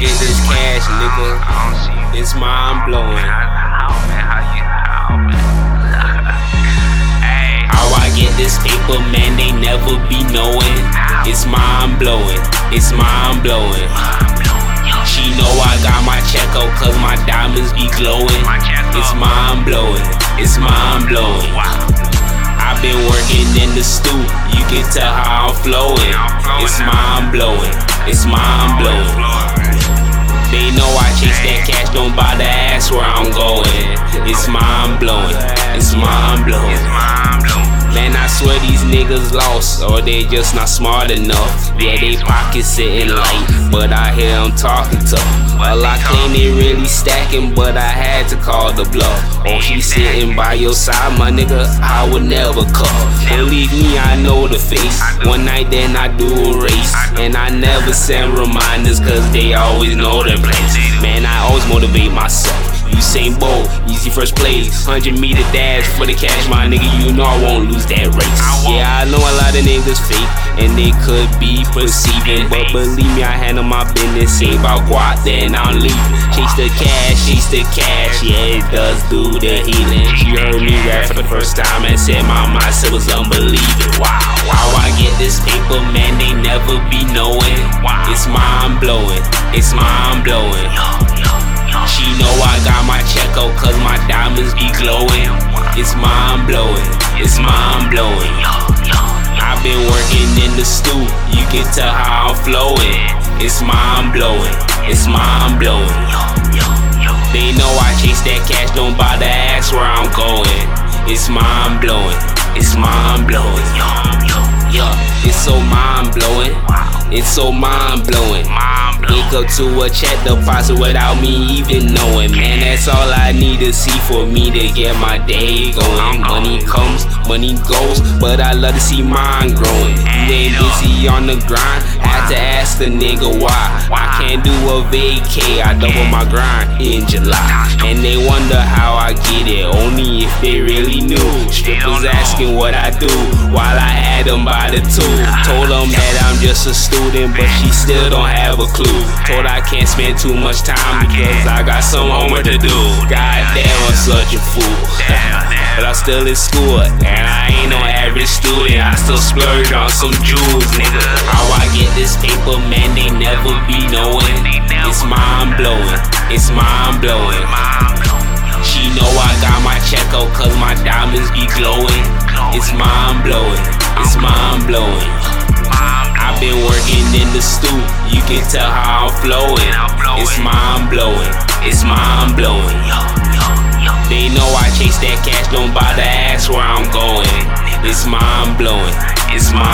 get this cash, nigga. It's mind blowing. How I get this paper, man, they never be knowing. It's mind blowing. It's mind blowing. She know I got my check out cause my diamonds be glowing. It's mind blowing. It's mind blowing. I've been working in the stoop, you can tell how I'm flowing. It's mind blowing. It's mind blowing. They know I chase that cash, don't bother ask where I'm going. It's mind blowing. It's mind blowing. Swear these niggas lost, or they just not smart enough. Yeah, they pockets sitting light, but I hear them talking tough. Well, I they really stacking, but I had to call the bluff. Oh, she sitting by your side, my nigga, I would never cuff. Believe me, I know the face. One night, then I do a race, and I never send reminders, cause they always know the place. Man, I always motivate myself. Usain Bolt, easy first place. 100 meter dash for the cash, my nigga. You know I won't lose that race. Yeah, I know a lot of niggas fake, and they could be perceiving. But believe me, I handle my business. Say about guap, then I'm leaving. Chase the cash, chase the cash. Yeah, it does do the healing. She heard me rap for the first time and said my mindset was unbelievable. Wow, how I get this paper, man, they never be knowing. It's mind blowing. It's mind blowing. Cause my diamonds be glowing. It's mind blowing, it's mind blowing. I've been working in the stoop, you can tell how I'm flowing. It's mind blowing, it's mind blowing. They know I chase that cash, don't bother ask where I'm going. It's mind blowing, it's mind blowing. Yeah, it's so mind blowing. It's so mind blowing. Up to a check deposit without me even knowing. Man, that's all I need to see for me to get my day going. Money comes, money goes, but I love to see mine growing. You ain't busy on the grind, had to ask the nigga why. I can't do a vacay, I double my grind in July. And they wonder how I get it, only if they really knew. Strippers asking what I do while I had them by the two. Told them that I'm just a student, but she still don't have a clue. Told I can't spend too much time because I got some homework to do. God damn, I'm such a fool. but I'm still in school, and I ain't no average student. I still splurge on some jewels, nigga. How I get this paper, man, they never be knowing. It's mind blowing. It's mind blowing. She know I got my check out cause my diamonds be glowing. It's mind blowing. It's mind blowing. I've been the stoop, you can tell how I'm flowing. It's mind blowing. It's mind blowing. They know I chase that cash, don't bother ask where I'm going. It's mind blowing. It's mind.